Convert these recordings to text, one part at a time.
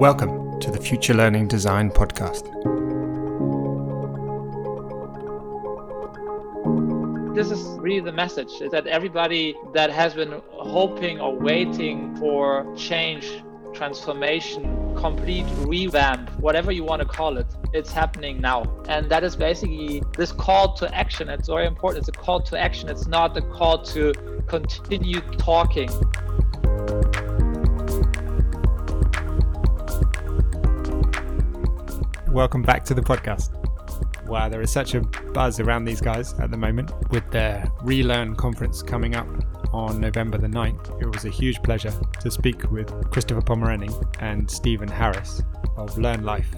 Welcome to the Future Learning Design Podcast. This is really the message that everybody that has been hoping or waiting for change, transformation, complete revamp, whatever you want to call it, it's happening now. And that is basically this call to action. It's very important. It's a call to action. It's not a call to continue talking. Welcome back to the podcast. Wow, there is such a buzz around these guys at the moment with their Relearn conference coming up on November the 9th. It was a huge pleasure to speak with Christopher Pommerening and Stephen Harris of Learn Life.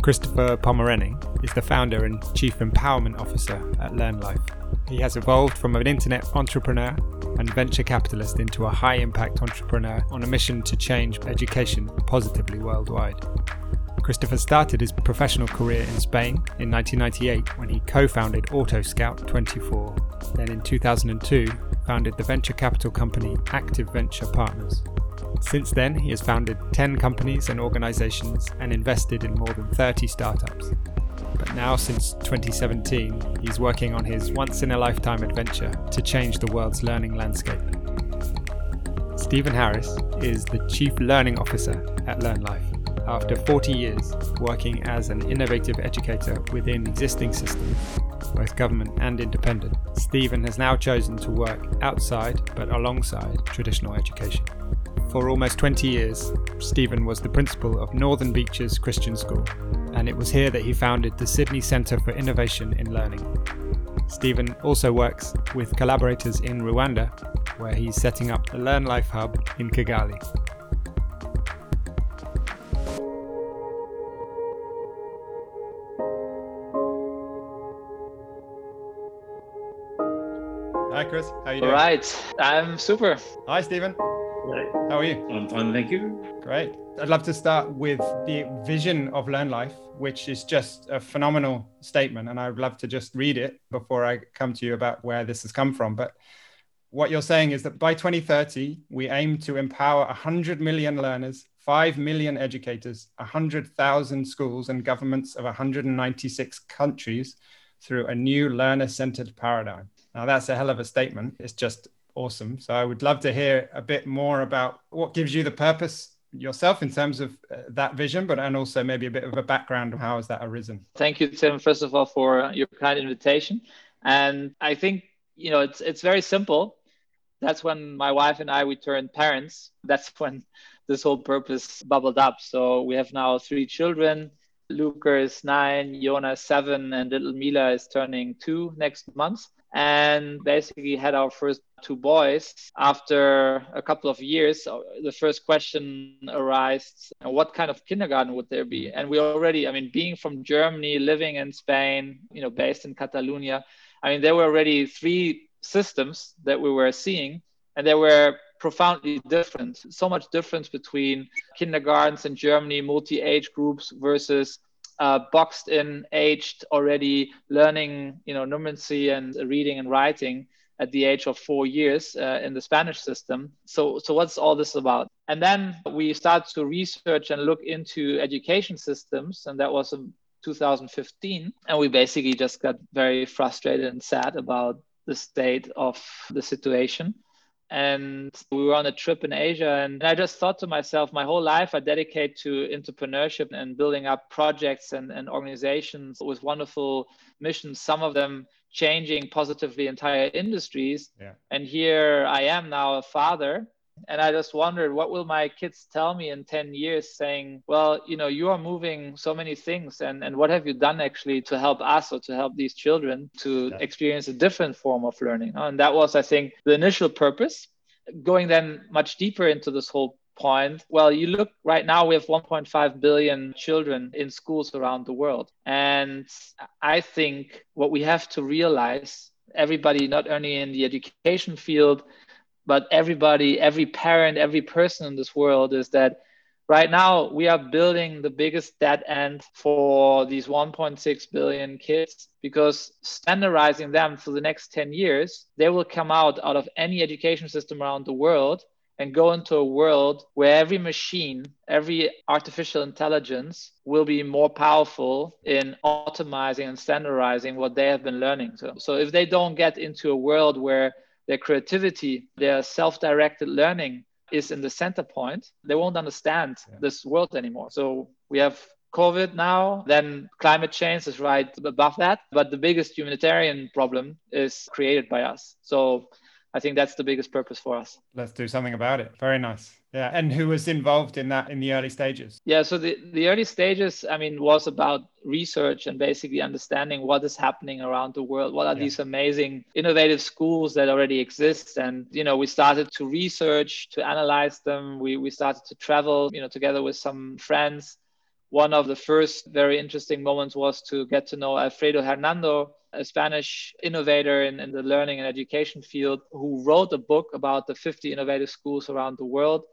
Christopher Pommerening is the founder and chief empowerment officer at Learn Life. He has evolved from an internet entrepreneur and venture capitalist into a high impact entrepreneur on a mission to change education positively worldwide. Christopher started his professional career in Spain in 1998 when he co founded AutoScout 24. Then in 2002, founded the venture capital company Active Venture Partners. Since then, he has founded 10 companies and organizations and invested in more than 30 startups. But now, since 2017, he's working on his once in a lifetime adventure to change the world's learning landscape. Stephen Harris is the Chief Learning Officer at Learn Life after 40 years working as an innovative educator within existing systems, both government and independent, Stephen has now chosen to work outside but alongside traditional education. For almost 20 years, Stephen was the principal of Northern Beaches Christian School, and it was here that he founded the Sydney Centre for Innovation in Learning. Stephen also works with collaborators in Rwanda, where he's setting up the Learn Life Hub in Kigali. Chris. How are you doing? All right. I'm super. Hi, Stephen. Right. How are you? I'm fine, thank you. Great. I'd love to start with the vision of Learn Life, which is just a phenomenal statement. And I'd love to just read it before I come to you about where this has come from. But what you're saying is that by 2030, we aim to empower 100 million learners, 5 million educators, 100,000 schools, and governments of 196 countries through a new learner centered paradigm. Now, that's a hell of a statement. It's just awesome. So, I would love to hear a bit more about what gives you the purpose yourself in terms of uh, that vision, but and also maybe a bit of a background of how has that arisen. Thank you, Tim, first of all, for your kind invitation. And I think, you know, it's it's very simple. That's when my wife and I we turned parents. That's when this whole purpose bubbled up. So we have now three children. Luca is nine, Yona seven, and little Mila is turning two next month and basically had our first two boys. After a couple of years, uh, the first question arises what kind of kindergarten would there be? And we already, I mean, being from Germany, living in Spain, you know, based in Catalonia, I mean, there were already three systems that we were seeing, and they were profoundly different. So much difference between kindergartens in Germany, multi age groups versus uh, boxed in, aged, already learning, you know, numeracy and reading and writing at the age of four years uh, in the Spanish system. So, so what's all this about? And then we start to research and look into education systems, and that was in 2015. And we basically just got very frustrated and sad about the state of the situation and we were on a trip in Asia. And I just thought to myself, my whole life I dedicate to entrepreneurship and building up projects and, and organizations with wonderful missions, some of them changing positively entire industries. Yeah. And here I am now a father and i just wondered what will my kids tell me in 10 years saying well you know you are moving so many things and and what have you done actually to help us or to help these children to yeah. experience a different form of learning? And that was i think the initial purpose. Going then much deeper into this whole point well you look right now we have 1.5 billion children in schools around the world. And i think what we have to realize everybody not only in the education field but everybody, every parent, every person in this world is that right now we are building the biggest dead end for these 1.6 billion kids because standardizing them for the next 10 years, they will come out out of any education system around the world and go into a world where every machine, every artificial intelligence will be more powerful in optimizing and standardizing what they have been learning. So, so if they don't get into a world where their creativity, their self directed learning is in the center point, they won't understand yeah. this world anymore. So we have COVID now, then climate change is right above that. But the biggest humanitarian problem is created by us. So I think that's the biggest purpose for us. Let's do something about it. Very nice. Yeah. And who was involved in that in the early stages? Yeah. So the, the early stages, I mean, was about research and basically understanding what is happening around the world. What are yeah. these amazing, innovative schools that already exist? And, you know, we started to research, to analyze them. We, we started to travel, you know, together with some friends. One of the first very interesting moments was to get to know Alfredo Hernando, a Spanish innovator in, in the learning and education field who wrote a book about the 50 innovative schools around the world.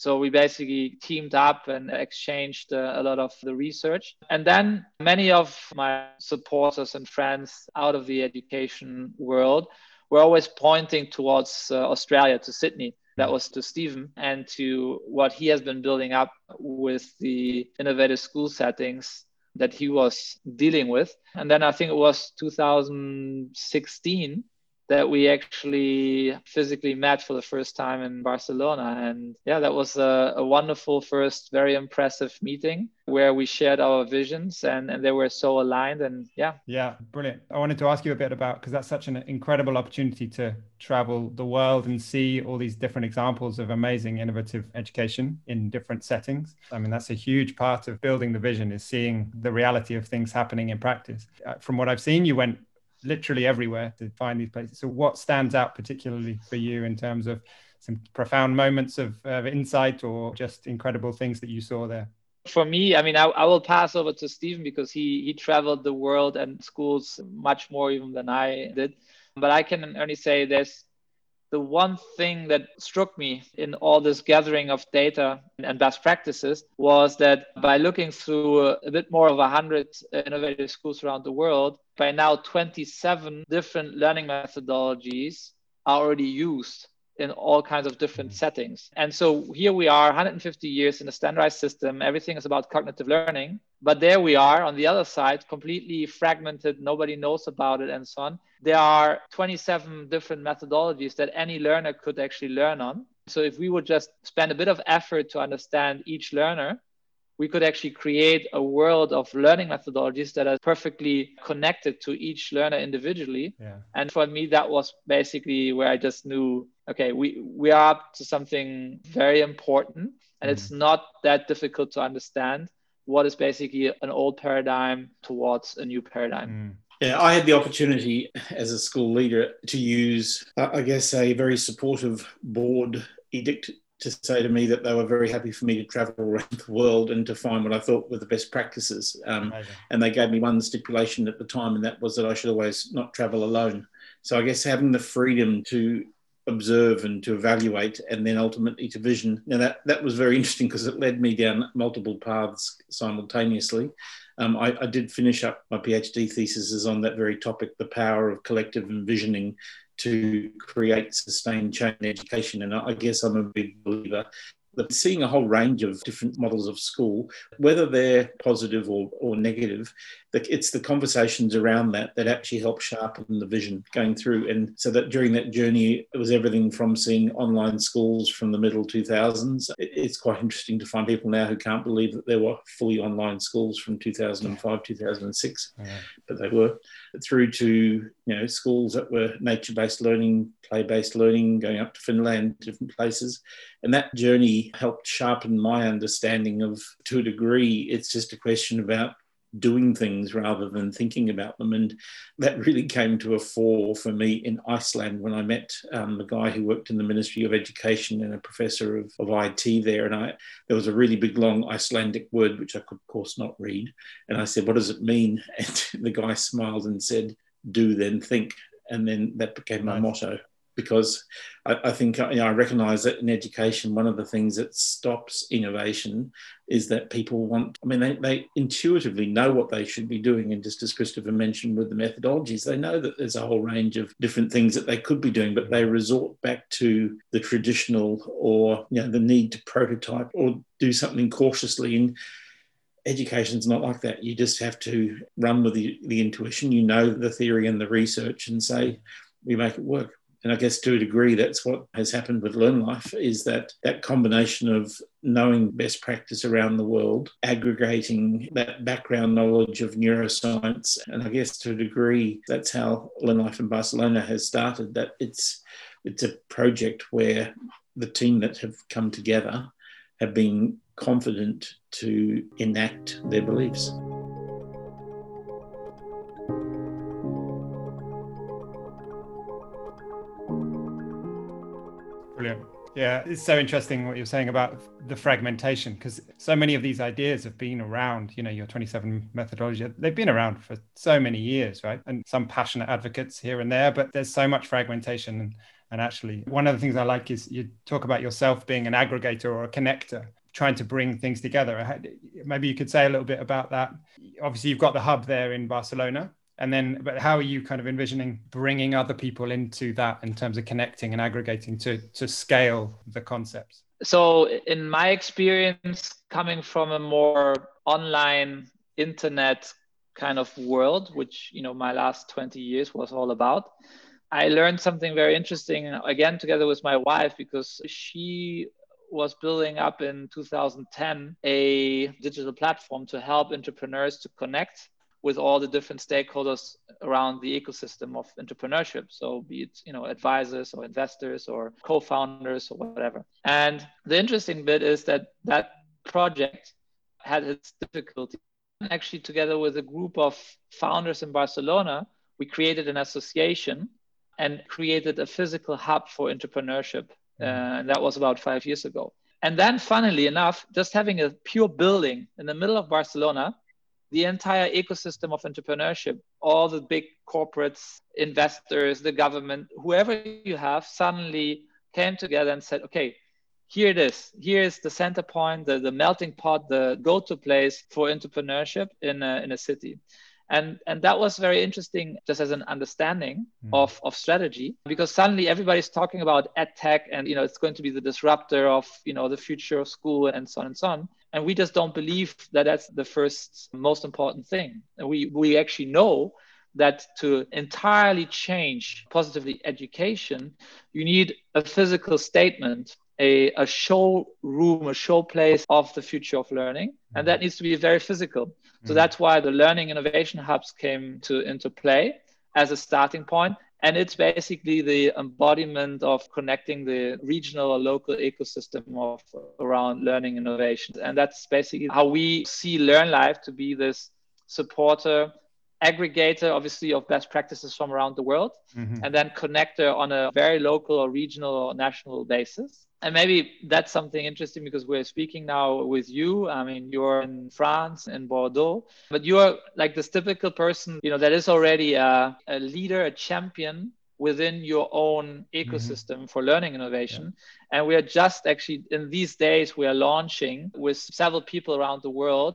So we basically teamed up and exchanged uh, a lot of the research. And then many of my supporters and friends out of the education world were always pointing towards uh, Australia, to Sydney. That was to Stephen and to what he has been building up with the innovative school settings that he was dealing with. And then I think it was 2016 that we actually physically met for the first time in Barcelona. And yeah, that was a, a, wonderful first, very impressive meeting where we shared our visions and, and they were so aligned. And yeah. Yeah, brilliant. I wanted to ask you a bit about, because that's such an incredible opportunity to travel the world and see all these different examples of amazing innovative education in different settings. I mean, that's a huge part of building the vision is seeing the reality of things happening in practice. Uh, from what I've seen, you went literally everywhere to find these places. So, what stands out particularly for you in terms of some profound moments of, of insight or just incredible things that you saw there? For me, I mean, I, I will pass over to Stephen because he he traveled the world and schools much more even than I did. But I can only say there's the one thing that struck me in all this gathering of data and best practices was that by looking through a bit more of 100 innovative schools around the world, by now 27 different learning methodologies are already used in all kinds of different settings. And so here we are, 150 years in a standardized system. Everything is about cognitive learning. But there we are on the other side, completely fragmented. Nobody knows about it and so on. There are 27 different methodologies that any learner could actually learn on. So if we would just spend a bit of effort to understand each learner, we could actually create a world of learning methodologies that are perfectly connected to each learner individually. Yeah. And for me, that was basically where I just knew, okay, we, we are up to something very important and it's not that difficult to understand what is basically an old paradigm towards a new paradigm. Mm. Yeah, I had the opportunity as a school leader to use, uh, I guess, a very supportive board edict to say to me that they were very happy for me to travel around the world and to find what I thought were the best practices. Um, and they gave me one stipulation at the time, and that was that I should always not travel alone. So I guess having the freedom to observe and to evaluate and then ultimately to vision. Now that, that was very interesting because it led me down multiple paths simultaneously. Um, I, I, did finish up my PhD thesis is on that very topic, the power of collective envisioning to create sustained change in education. And I guess I'm a big believer but seeing a whole range of different models of school, whether they're positive or, or negative, it's the conversations around that that actually help sharpen the vision going through. And so that during that journey, it was everything from seeing online schools from the middle 2000s. It's quite interesting to find people now who can't believe that there were fully online schools from 2005, 2006, yeah. but they were, through to you know schools that were nature-based learning, play-based learning, going up to Finland, different places. And that journey helped sharpen my understanding of, to a degree, it's just a question about doing things rather than thinking about them. And that really came to a fore for me in Iceland when I met um, the guy who worked in the Ministry of Education and a professor of, of IT there. And I there was a really big long Icelandic word which I could of course not read. And I said, What does it mean? And the guy smiled and said, Do then think. And then that became my motto because I, I think uh, you know, I recognise that in education, one of the things that stops innovation is that people want. I mean, they, they intuitively know what they should be doing, and just as Christopher mentioned with the methodologies, they know that there's a whole range of different things that they could be doing, but they resort back to the traditional or you know the need to prototype or do something cautiously and education's not like that. You just have to run with the, the intuition. You know the theory and the research and say, we make it work. And I guess to a degree, that's what has happened with Learn Life is that that combination of knowing best practice around the world, aggregating that background knowledge of neuroscience. And I guess to a degree, that's how Learn Life in Barcelona has started, that it's it's a project where the team that have come together have been confident to enact their beliefs. Brilliant. Yeah, it's so interesting what you're saying about the fragmentation because so many of these ideas have been around, you know, your 27 methodology, they've been around for so many years, right? And some passionate advocates here and there, but there's so much fragmentation. And, and actually, one of the things I like is you talk about yourself being an aggregator or a connector trying to bring things together. Maybe you could say a little bit about that. Obviously, you've got the hub there in Barcelona, and then, but how are you kind of envisioning bringing other people into that in terms of connecting and aggregating to to scale the concepts? So, in my experience, coming from a more online internet kind of world, which you know my last 20 years was all about. I learned something very interesting again together with my wife because she was building up in 2010 a digital platform to help entrepreneurs to connect with all the different stakeholders around the ecosystem of entrepreneurship. So be it you know advisors or investors or co-founders or whatever. And the interesting bit is that that project had its difficulty. Actually together with a group of founders in barcelona we created an association and created a physical hub for entrepreneurship uh, and that was about five years ago. And then, funnily enough, just having a pure building in the middle of Barcelona, the entire ecosystem of entrepreneurship, all the big corporates, investors, the government, whoever you have, suddenly came together and said, okay, here it is. Here is the center point, the, the melting pot, the go to place for entrepreneurship in a, in a city and and that was very interesting just as an understanding mm. of of strategy because suddenly everybody's talking about ed tech and you know it's going to be the disruptor of you know the future of school and so on and so on and we just don't believe that that's the first most important thing and we we actually know that to entirely change positively education you need a physical statement a, a showroom, a show place of the future of learning. And that mm-hmm. needs to be very physical. So mm. that's why the learning innovation hubs came to into play as a starting point. And it's basically the embodiment of connecting the regional or local ecosystem of around learning innovation. And that's basically how we see Learn Life to be this supporter aggregator, obviously, of best practices from around the world, mm-hmm. and then connector on a very local or regional or national basis. And maybe that's something interesting because we're speaking now with you. I mean, you're in France, in Bordeaux, but you're like this typical person, you know, that is already a, a leader, a champion within your own mm-hmm. ecosystem mm-hmm. for learning innovation. Yeah. And we are just actually in these days, we are launching with several people around the world.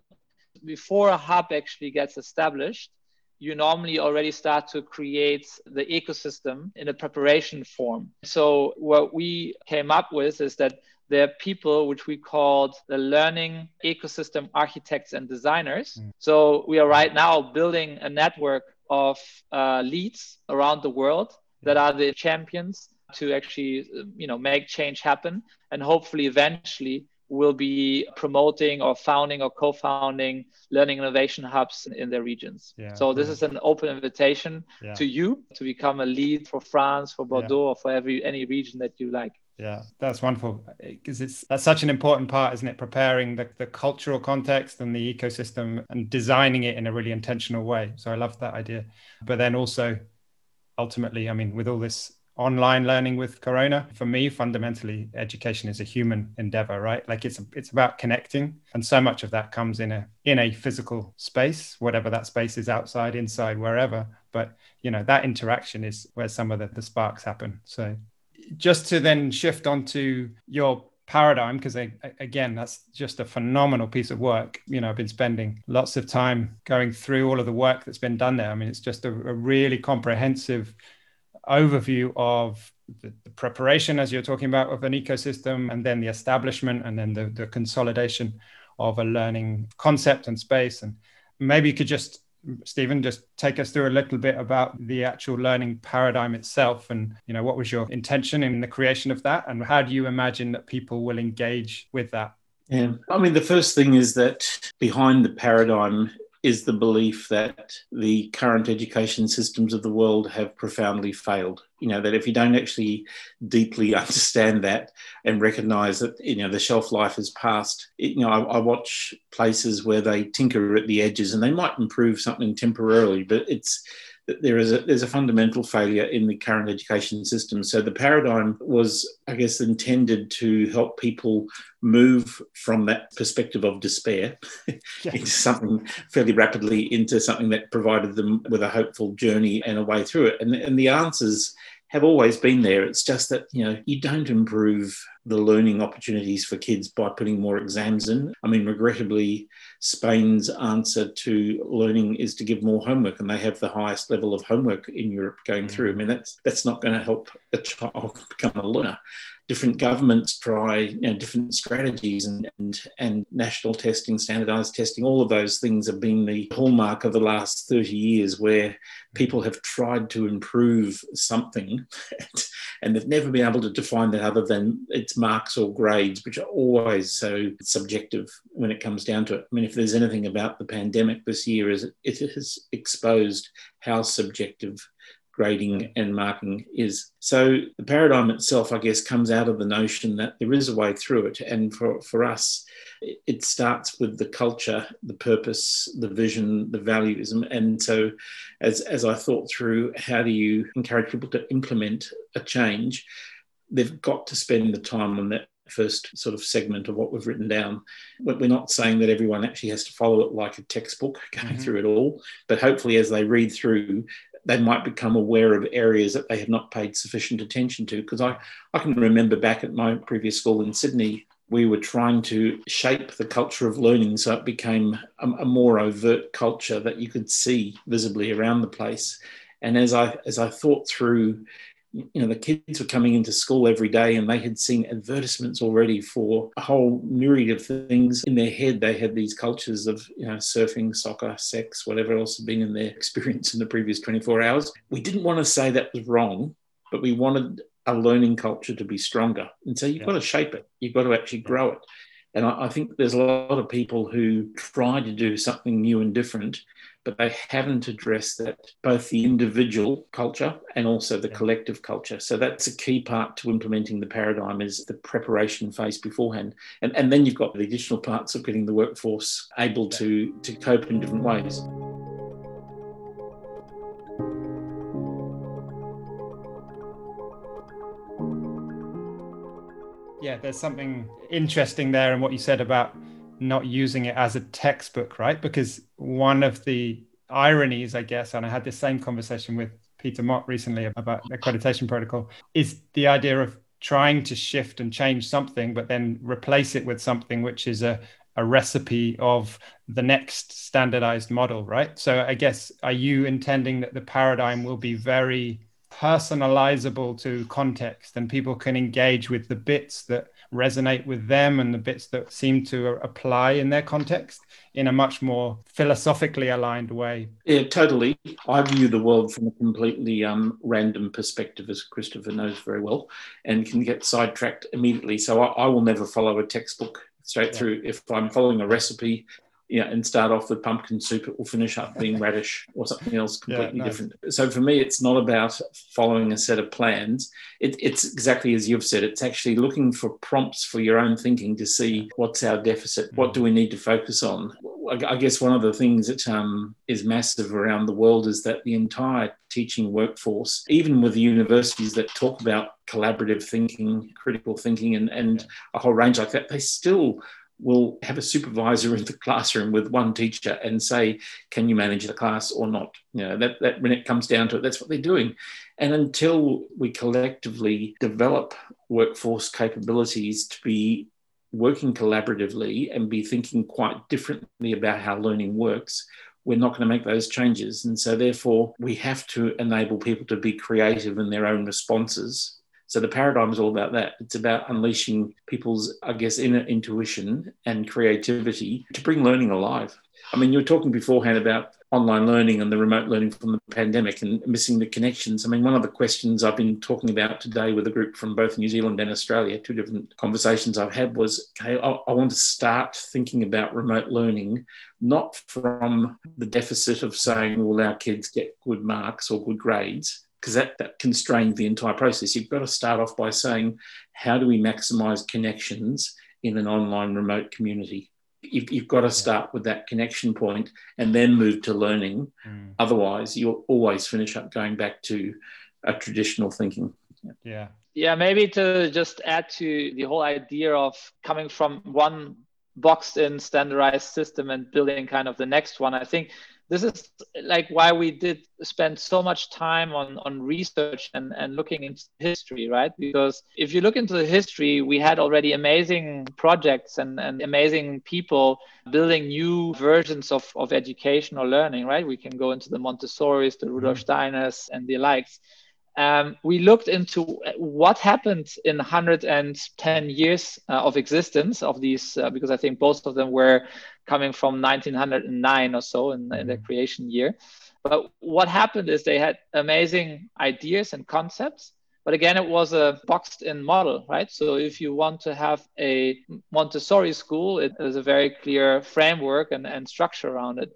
Before a hub actually gets established, you normally already start to create the ecosystem in a preparation form. So, what we came up with is that there are people which we called the learning ecosystem architects and designers. Mm. So, we are right now building a network of uh, leads around the world that are the champions to actually you know make change happen and hopefully eventually will be promoting or founding or co-founding learning innovation hubs in their regions. Yeah, so this is an open invitation yeah. to you to become a lead for France, for Bordeaux, yeah. or for every any region that you like. Yeah, that's wonderful because it's that's such an important part, isn't it? Preparing the, the cultural context and the ecosystem and designing it in a really intentional way. So I love that idea. But then also ultimately, I mean, with all this online learning with corona. For me fundamentally education is a human endeavor right? Like it's it's about connecting and so much of that comes in a in a physical space whatever that space is outside inside wherever. But you know that interaction is where some of the, the sparks happen. So just to then shift onto your paradigm because again that's just a phenomenal piece of work. You know i've been spending lots of time going through all of the work that's been done there. I mean it's just a, a really comprehensive overview of the, the, preparation as you're talking about of an ecosystem and then the establishment and then the, the consolidation of a learning concept and space and maybe you could just Stephen, just take us through a little bit about the actual learning paradigm itself and you know what was your intention in the creation of that and how do you imagine that people will engage with that? Yeah, I mean, the first thing is that behind the paradigm is the belief that the current education systems of the world have profoundly failed. You know, that if you don't actually deeply understand that and recognize that, you know, the shelf life has passed, you know, I, I watch places where they tinker at the edges and they might improve something temporarily, but it's, there is a there's a fundamental failure in the current education system. So the paradigm was, I guess, intended to help people move from that perspective of despair into something fairly rapidly into something that provided them with a hopeful journey and a way through it. And, and the answers have always been there. It's just that, you know, you don't improve the learning opportunities for kids by putting more exams in. I mean, regrettably, Spain's answer to learning is to give more homework, and they have the highest level of homework in Europe going mm. through. I mean, that's that's not going to help a child become a learner different governments try you know, different strategies and, and, and national testing, standardized testing, all of those things have been the hallmark of the last 30 years where people have tried to improve something and they've never been able to define that other than its marks or grades, which are always so subjective when it comes down to it. I mean, if there's anything about the pandemic this year is it has exposed how subjective grading and marking is. So the paradigm itself, I guess, comes out of the notion that there is a way through it. And for, for us, it starts with the culture, the purpose, the vision, the values. And so as, as I thought through how do you encourage people to implement a change, they've got to spend the time on that first sort of segment of what we've written down. But we're not saying that everyone actually has to follow it like a textbook going mm-hmm. through it all, but hopefully as they read through, they might become aware of areas that they had not paid sufficient attention to. Because I, I can remember back at my previous school in Sydney, we were trying to shape the culture of learning so it became a, a more overt culture that you could see visibly around the place. And as I as I thought through you know the kids were coming into school every day and they had seen advertisements already for a whole myriad of things in their head. They had these cultures of you know surfing soccer sex whatever else had been in their experience in the previous 24 hours. We didn't want to say that was wrong but we wanted a learning culture to be stronger. And so you've yeah. got to shape it. You've got to actually grow it. And I, I think there's a lot of people who try to do something new and different but they haven't addressed that both the individual culture and also the collective culture. So that's a key part to implementing the paradigm is the preparation phase beforehand. And, and then you've got the additional parts of getting the workforce able to, to cope in different ways. Yeah, there's something interesting there in what you said about not using it as a textbook, right? Because one of the ironies, I guess, and I had this same conversation with Peter Mott recently about accreditation protocol, is the idea of trying to shift and change something, but then replace it with something which is a, a recipe of the next standardized model, right? So I guess, are you intending that the paradigm will be very personalizable to context and people can engage with the bits that resonate with them and the bits that seem to apply in their context in a much more philosophically aligned way. Yeah, totally. I view the world from a completely um, random perspective, as Christopher knows very well, and can get sidetracked immediately. So I, I will never follow a textbook straight yeah. through. If I'm following a recipe, you know, and start off with pumpkin soup, it will finish up being radish or something else completely yeah, nice. different. So for me, it's not about following a set of plans. It, it's exactly as you've said. It's actually looking for prompts for your own thinking to see what's our deficit, what do we need to focus on. I guess one of the things that um, is massive around the world is that the entire teaching workforce, even with the universities that talk about collaborative thinking, critical thinking, and, and a whole range like that, they still will have a supervisor in the classroom with one teacher and say, "Can you manage the class or not?" You know that, that when it comes down to it, that's what they're doing. And until we collectively develop workforce capabilities to be working collaboratively and be thinking quite differently about how learning works, we're not going to make those changes. And so, therefore, we have to enable people to be creative in their own responses. So, the paradigm is all about that. It's about unleashing people's, I guess, inner intuition and creativity to bring learning alive. I mean, you were talking beforehand about online learning and the remote learning from the pandemic and missing the connections. I mean, one of the questions I've been talking about today with a group from both New Zealand and Australia, two different conversations I've had was, okay, I, I want to start thinking about remote learning, not from the deficit of saying, will our kids get good marks or good grades, because that, that constrains the entire process. You've got to start off by saying, how do we maximize connections in an online remote community? you've, you've got to start with that connection point and then move to learning. Mm. Otherwise, you'll always finish up going back to a traditional thinking. Yeah. Yeah, maybe to just add to the whole idea of coming from one boxed in standardized system and building kind of the next one. I think this is like why we did spend so much time on on research and and looking into history right? Because if you look into the history we had already amazing projects and and amazing people building new versions of of education or learning right? We can go into the montessori's the rudolf mm-hmm. steiners and the likes um, we looked into what happened in 110 years uh, of existence of these, uh, because I think both of them were coming from 1909 or so in, in the mm-hmm. creation year. But what happened is they had amazing ideas and concepts. But again, it was a boxed in model, right? So if you want to have a Montessori school, it is a very clear framework and, and structure around it.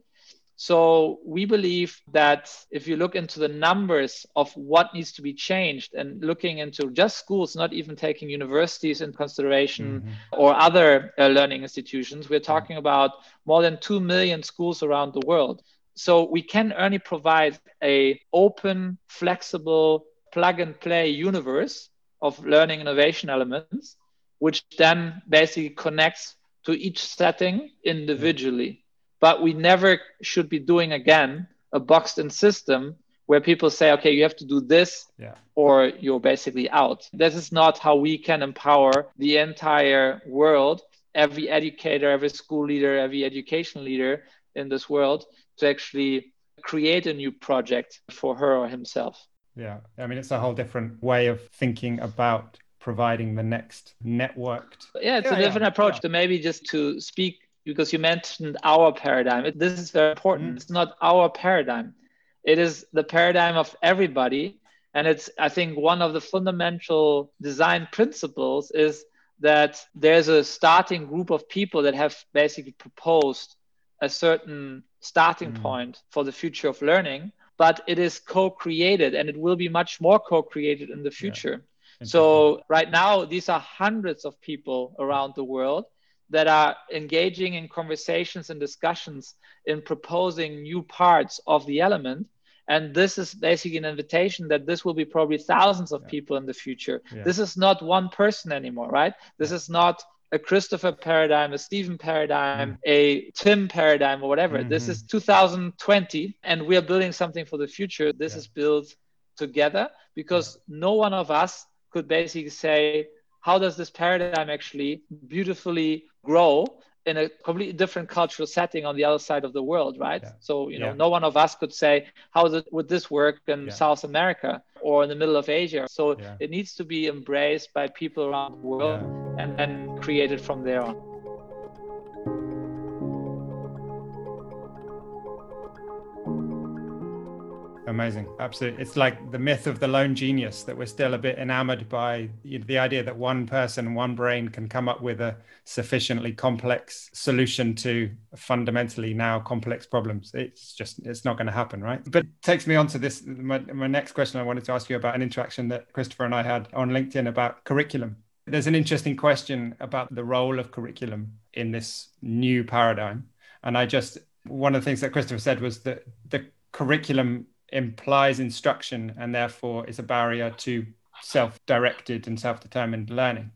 So we believe that if you look into the numbers of what needs to be changed and looking into just schools, not even taking universities in consideration mm-hmm. or other uh, learning institutions, we're talking about more than 2 million schools around the world. So we can only provide a open, flexible, plug and play universe of learning innovation elements, which then basically connects to each setting individually but we never should be doing again a boxed in system where people say, okay, you have to do this yeah. or you're basically out. This is not how we can empower the entire world, every educator, every school leader, every education leader in this world to actually create a new project for her or himself. Yeah. I mean, it's a whole different way of thinking about providing the next networked. Yeah, it's yeah, a different yeah, approach to maybe just to speak because you mentioned our paradigm. This is very important. Mm. It's not our paradigm. It is the paradigm of everybody. And it's, I think, one of the fundamental design principles is that there's a starting group of people that have basically proposed a certain starting mm. point for the future of learning, but it is co created and it will be much more co created in the future. Yeah. So, right now, these are hundreds of people around the world that are engaging in conversations and discussions in proposing new parts of the element and this is basically an invitation that this will be probably thousands of yeah. people in the future yeah. this is not one person anymore right this is not a christopher paradigm a stephen paradigm mm. a tim paradigm or whatever mm-hmm. this is 2020 and we are building something for the future this yeah. is built together because no one of us could basically say how does this paradigm actually beautifully grow in a completely different cultural setting on the other side of the world, right? Yeah. So, you know, yeah. no one of us could say, how it, would this work in yeah. South America or in the middle of Asia? So it needs to be embraced by people around the world and then created from there on. Amazing. Absolutely. It's like the myth of the lone genius that we're still a bit enamored by the idea that one person, one brain can come up with a sufficiently complex solution to fundamentally now complex problems. It's just, it's not going to happen, right? But takes me on to this. My, my next question I wanted to ask you about an interaction that Christopher and I had on LinkedIn about curriculum. There's an interesting question about the role of curriculum in this new paradigm. And I just, one of the things that Christopher said was that the curriculum implies instruction and therefore is a barrier to self-directed and self-determined learning.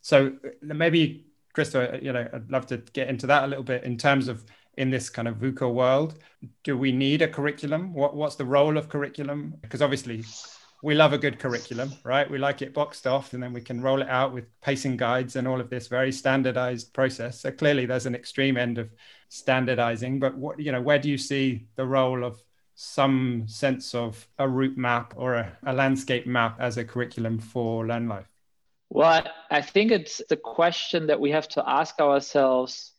So maybe, Christo, you know, I'd love to get into that a little bit in terms of in this kind of VUCA world. Do we need a curriculum? What, what's the role of curriculum? Because obviously, we love a good curriculum, right? We like it boxed off and then we can roll it out with pacing guides and all of this very standardized process. So clearly there's an extreme end of standardizing, but what, you know, where do you see the role of some sense of a route map or a, a landscape map as a curriculum for Learn Life? Well, I think it's the question that we have to ask ourselves.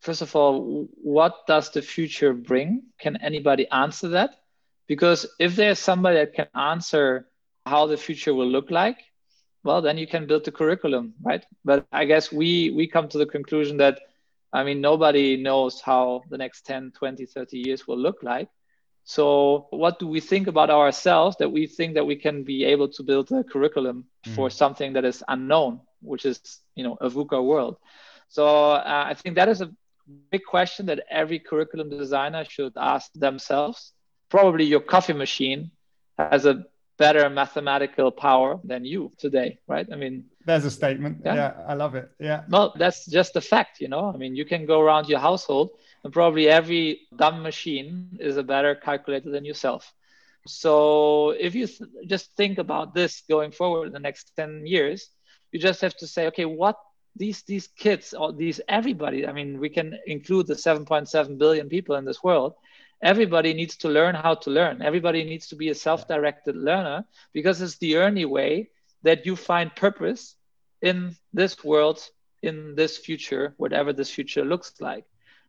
First of all, what does the future bring? Can anybody answer that? Because if there's somebody that can answer how the future will look like, well, then you can build the curriculum, right? But I guess we we come to the conclusion that, I mean, nobody knows how the next 10, 20, 30 years will look like. So what do we think about ourselves that we think that we can be able to build a curriculum mm. for something that is unknown, which is, you know, a VUCA world. So uh, I think that is a big question that every curriculum designer should ask themselves probably your coffee machine has a better mathematical power than you today, right? I mean, there's a statement. Yeah. yeah, I love it. Yeah. Well, that's just a fact, you know. I mean, you can go around your household and probably every dumb machine is a better calculator than yourself. So if you th- just think about this going forward in the next 10 years, you just have to say, okay, what these these kids or these everybody, I mean, we can include the 7.7 billion people in this world everybody needs to learn how to learn. Everybody needs to be a self directed learner because it's the only way that you find purpose in this world, in this future, whatever this future looks like.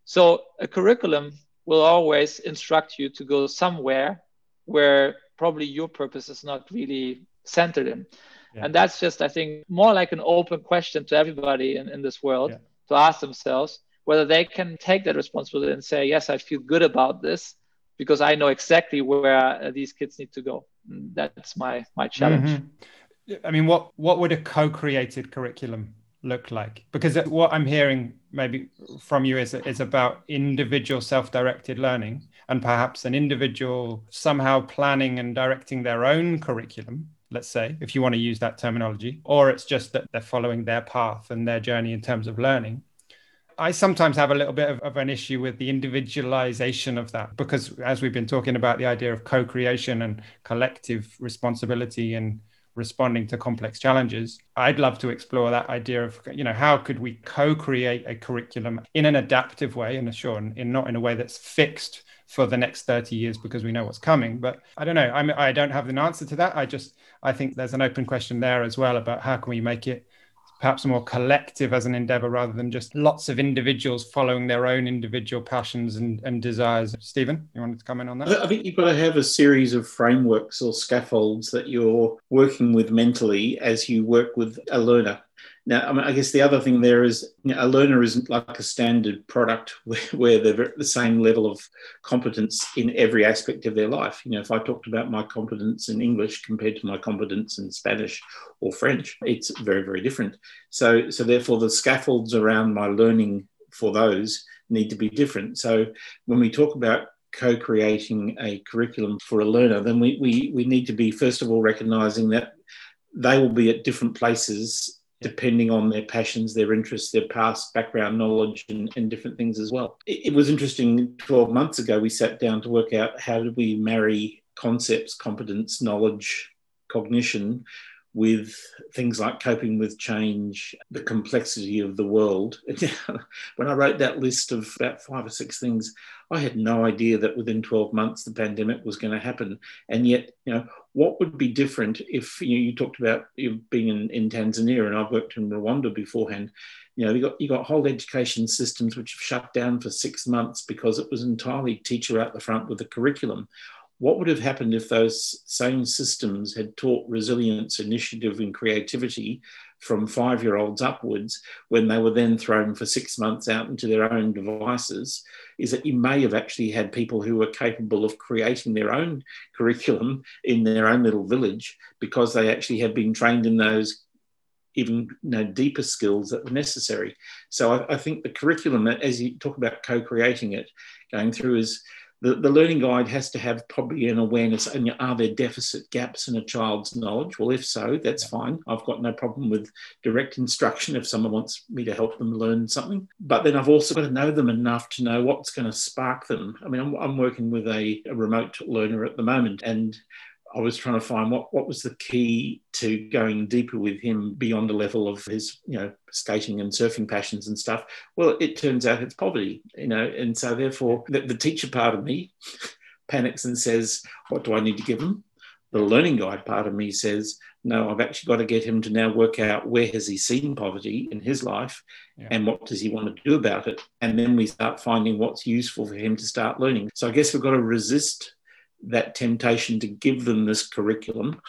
So, a curriculum will always instruct you to go somewhere where probably your purpose is not really centered in. Yeah. And that's just, I think, more like an open question to everybody in, in this world yeah. to ask themselves whether they can take that responsibility and say, yes, I feel good about this because I know exactly where uh, these kids need to go. That's my my challenge. Mm-hmm. I mean, what what would a co-created curriculum look like? Because what I'm hearing maybe from you is is about individual self-directed learning and perhaps an individual somehow planning and directing their own curriculum let's say, if you want to use that terminology, or it's just that they're following their path and their journey in terms of learning. I sometimes have a little bit of, of, an issue with the individualization of that because, as we've been talking about the idea of co creation and collective responsibility and responding to complex challenges, I'd love to explore that idea of, you know, how could we co create a curriculum in an adaptive way and sure, in not in a way that's fixed for the next 30 years because we know what's coming. But I don't know. I'm, I don't have an answer to that. I just, I think there's an open question there as well about how can we make it perhaps more collective as an endeavor rather than just lots of individuals following their own individual passions and, and desires. Stephen, you wanted to comment on that? I think you've got to have a series of frameworks or scaffolds that you're working with mentally as you work with a learner. Now, I, mean, I guess the other thing there is you know, a learner isn't like a standard product where, where they're the same level of competence in every aspect of their life. You know, if I talked about my competence in English compared to my competence in Spanish or French, it's very, very different. So, so therefore, the scaffolds around my learning for those need to be different. So, when we talk about co-creating a curriculum for a learner, then we, we, we need to be first of all recognizing that they will be at different places depending on their passions, their interests, their past background knowledge, and, and different things as well. It, it, was interesting 12 months ago, we sat down to work out how do we marry concepts, competence, knowledge, cognition with things like coping with change, the complexity of the world. when I wrote that list of about five or six things, I had no idea that within 12 months the pandemic was going to happen. And yet, you know, what would be different if you, know, you talked about being in, in Tanzania and I've worked in Rwanda beforehand. You know, you got you got whole education systems which have shut down for six months because it was entirely teacher out the front with the curriculum. What would have happened if those same systems had taught resilience, initiative, and creativity from five year olds upwards when they were then thrown for six months out into their own devices? Is that you may have actually had people who were capable of creating their own curriculum in their own little village because they actually had been trained in those even you know, deeper skills that were necessary. So I, I think the curriculum, as you talk about co-creating it, going through is the, the learning guide has to have probably an awareness and are there deficit gaps in a child's knowledge? Well, if so, that's fine. I've got no problem with direct instruction if someone wants me to help them learn something. But then I've also got to know them enough to know what's going to spark them. I mean, I'm, I'm working with a, a remote learner at the moment and I was trying to find what, what was the key to going deeper with him beyond the level of his, you know, skating and surfing passions and stuff. Well, it turns out it's poverty, you know, and so therefore the, the teacher part of me panics and says, What do I need to give him? The learning guide part of me says, No, I've actually got to get him to now work out where has he seen poverty in his life yeah. and what does he want to do about it. And then we start finding what's useful for him to start learning. So I guess we've got to resist that temptation to give them this curriculum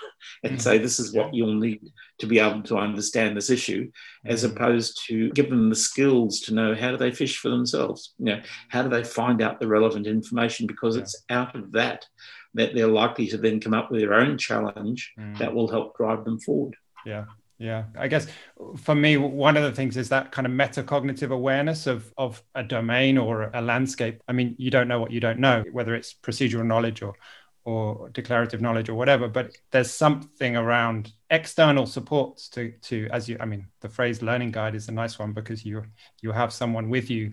and mm-hmm. say this is what you'll need to be able to understand this issue mm-hmm. as opposed to give them the skills to know how do they fish for themselves you know how do they find out the relevant information because yeah. it's out of that that they're likely to then come up with their own challenge mm. that will help drive them forward yeah yeah i guess for me one of the things is that kind of metacognitive awareness of of a domain or a landscape. I mean you don't know what you don't know whether it's procedural knowledge or or declarative knowledge or whatever but there's something around external supports to to as you i mean the phrase learning guide is a nice one because you you have someone with you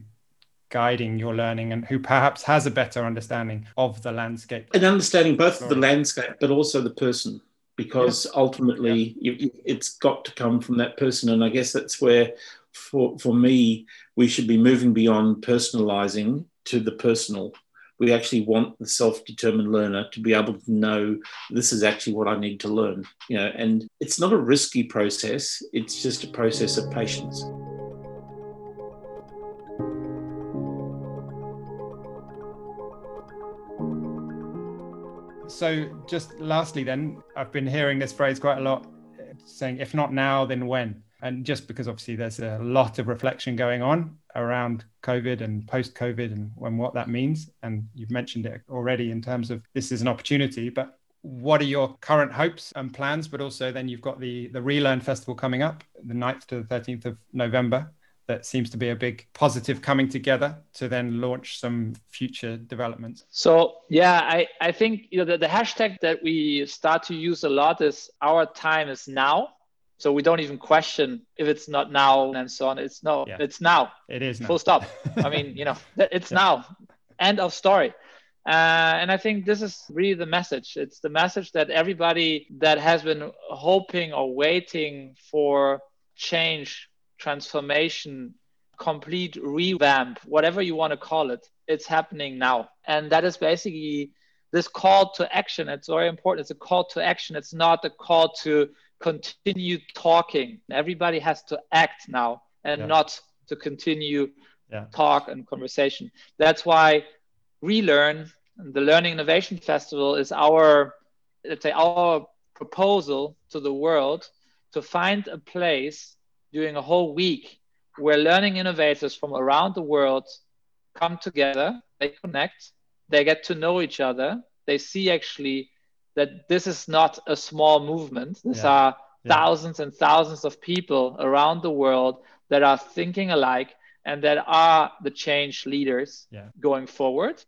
guiding your learning and who perhaps has a better understanding of the landscape. And understanding both the landscape but also the person because yeah. ultimately yeah. it's got to come from that person. And I guess that's where, for, for me, we should be moving beyond personalizing to the personal. We actually want the self-determined learner to be able to know this is actually what I need to learn. You know, and it's not a risky process. It's just a process of patience. So, just lastly, then, I've been hearing this phrase quite a lot saying, if not now, then when? And just because obviously there's a lot of reflection going on around COVID and post COVID and, and what that means. And you've mentioned it already in terms of this is an opportunity, but what are your current hopes and plans? But also, then you've got the, the Relearn Festival coming up the 9th to the 13th of November that seems to be a big positive coming together to then launch some future developments so yeah i, I think you know the, the hashtag that we start to use a lot is our time is now so we don't even question if it's not now and so on it's no yeah. it's now it is now. full stop i mean you know it's yeah. now end of story uh, and I think this is really the message. It's the message that everybody that has been hoping or waiting for change transformation, complete revamp, whatever you want to call it, it's happening now. And that is basically this call to action. It's very important. It's a call to action. It's not a call to continue talking. Everybody has to act now and yeah. not to continue yeah. talk and conversation. That's why Relearn, the Learning Innovation Festival, is our, let's say, our proposal to the world to find a place during a whole week where learning innovators from around the world come together, they connect, they get to know each other, they see actually that this is not a small movement. These yeah. are yeah. thousands and thousands of people around the world that are thinking alike and that are the change leaders yeah. going forward.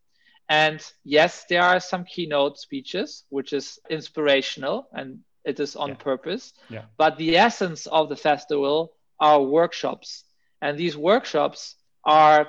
And yes, there are some keynote speeches, which is inspirational and it is on purpose. But the essence of the festival are workshops. And these workshops are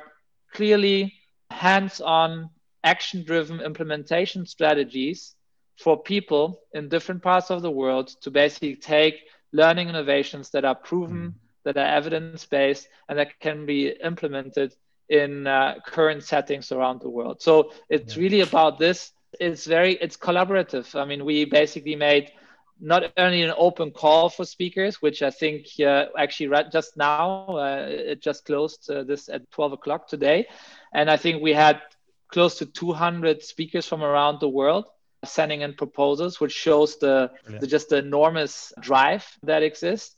clearly hands on, action driven implementation strategies for people in different parts of the world to basically take learning innovations that are proven, mm. that are evidence based, and that can be implemented in uh, current settings around the world. So it's yeah. really about this. It's very, it's collaborative. I mean, we basically made not only an open call for speakers, which I think uh, actually right just now uh, it just closed uh, this at 12 o'clock today, and I think we had close to 200 speakers from around the world sending in proposals, which shows the, the just the enormous drive that exists.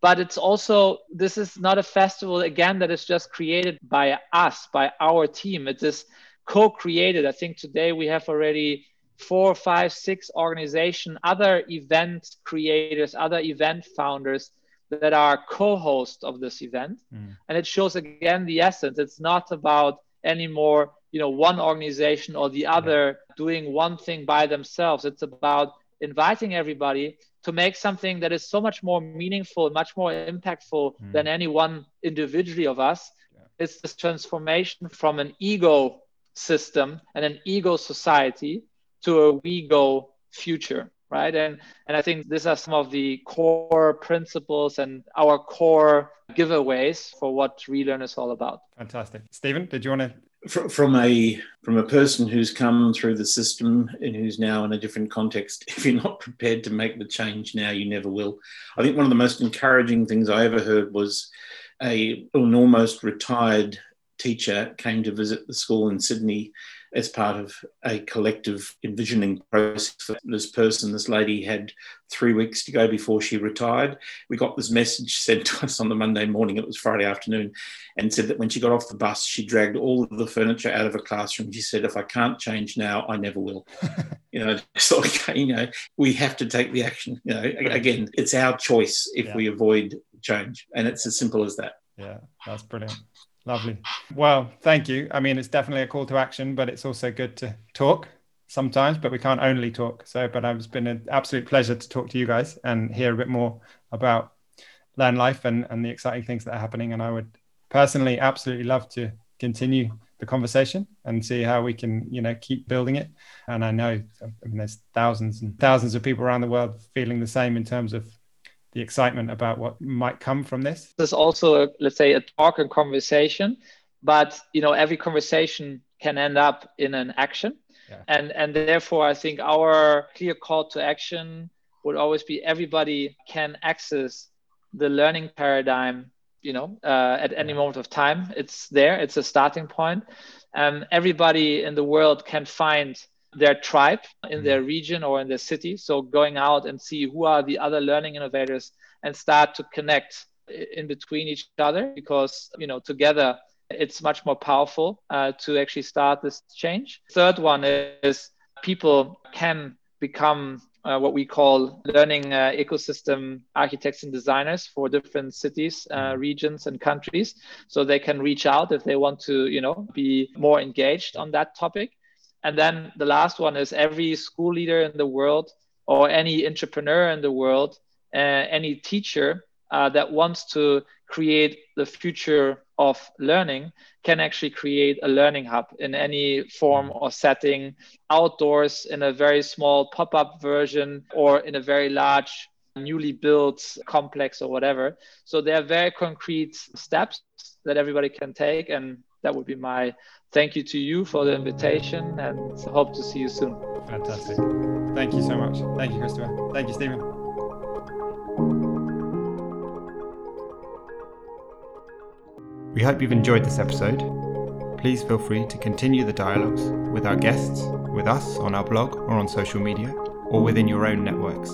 But it's also this is not a festival again that is just created by us, by our team. It is co-created. I think today we have already four, five, six organization, other event creators, other event founders that are co-host of this event. Mm. And it shows again the essence. It's not about anymore, you know, one organization or the other yeah. doing one thing by themselves. It's about inviting everybody to make something that is so much more meaningful, much more impactful mm. than any one individually of us. Yeah. It's this transformation from an ego system and an ego society to a we go future right? And and i think these are some of the core principles and our core giveaways for what relearn is all about. Fantastic. Stephen did you want to from a from a person who's come through the system and who's now in a different context if you're not prepared to make the change now you never will. I think one of the most encouraging things i ever heard was a an almost retired teacher came to visit the school in sydney as part of a collective envisioning process this person. This lady had three weeks to go before she retired. We got this message sent to us on the Monday morning, it was Friday afternoon, and said that when she got off the bus, she dragged all of the furniture out of her classroom. She said, If I can't change now, I never will. you know, so okay, you know, we have to take the action. You know, again, it's our choice if yeah. we avoid change. And it's as simple as that. Yeah, that's brilliant. Lovely. Well, thank you. I mean, it's definitely a call to action, but it's also good to talk sometimes, but we can't only talk. So, but it's been an absolute pleasure to talk to you guys and hear a bit more about Learnlife and, and the exciting things that are happening. And I would personally absolutely love to continue the conversation and see how we can, you know, keep building it. And I know I mean, there's thousands and thousands of people around the world feeling the same in terms of the excitement about what might come from this? There's also, a, let's say, a talk and conversation, but you know, every conversation can end up in an action, yeah. and and therefore, I think our clear call to action would always be everybody can access the learning paradigm you know uh, at any moment of time. It's there. It's a starting point. Um, everybody in the world can find their tribe in their mm-hmm. region or in their city. So going out and see who are the other learning innovators and start to connect in between each other because you know together it's much more powerful uh, to actually start this change. Third one is people can become uh, what we call learning uh, ecosystem architects and designers for different cities, uh, mm-hmm. regions, and countries. So they can reach out if they want to, you know, be more engaged on that topic. And then the last one is every school leader in the world or any entrepreneur in the world, uh, any teacher uh, that wants to create the future of learning can actually create a learning hub in any form or setting outdoors in a very small pop-up version or in a very large newly built complex or whatever. So there are very concrete steps that everybody can take and that would be my thank you to you for the invitation and hope to see you soon. Fantastic. Thank you so much. Thank you, Christopher. Thank you, Stephen. We hope you've enjoyed this episode. Please feel free to continue the dialogues with our guests, with us on our blog or on social media, or within your own networks.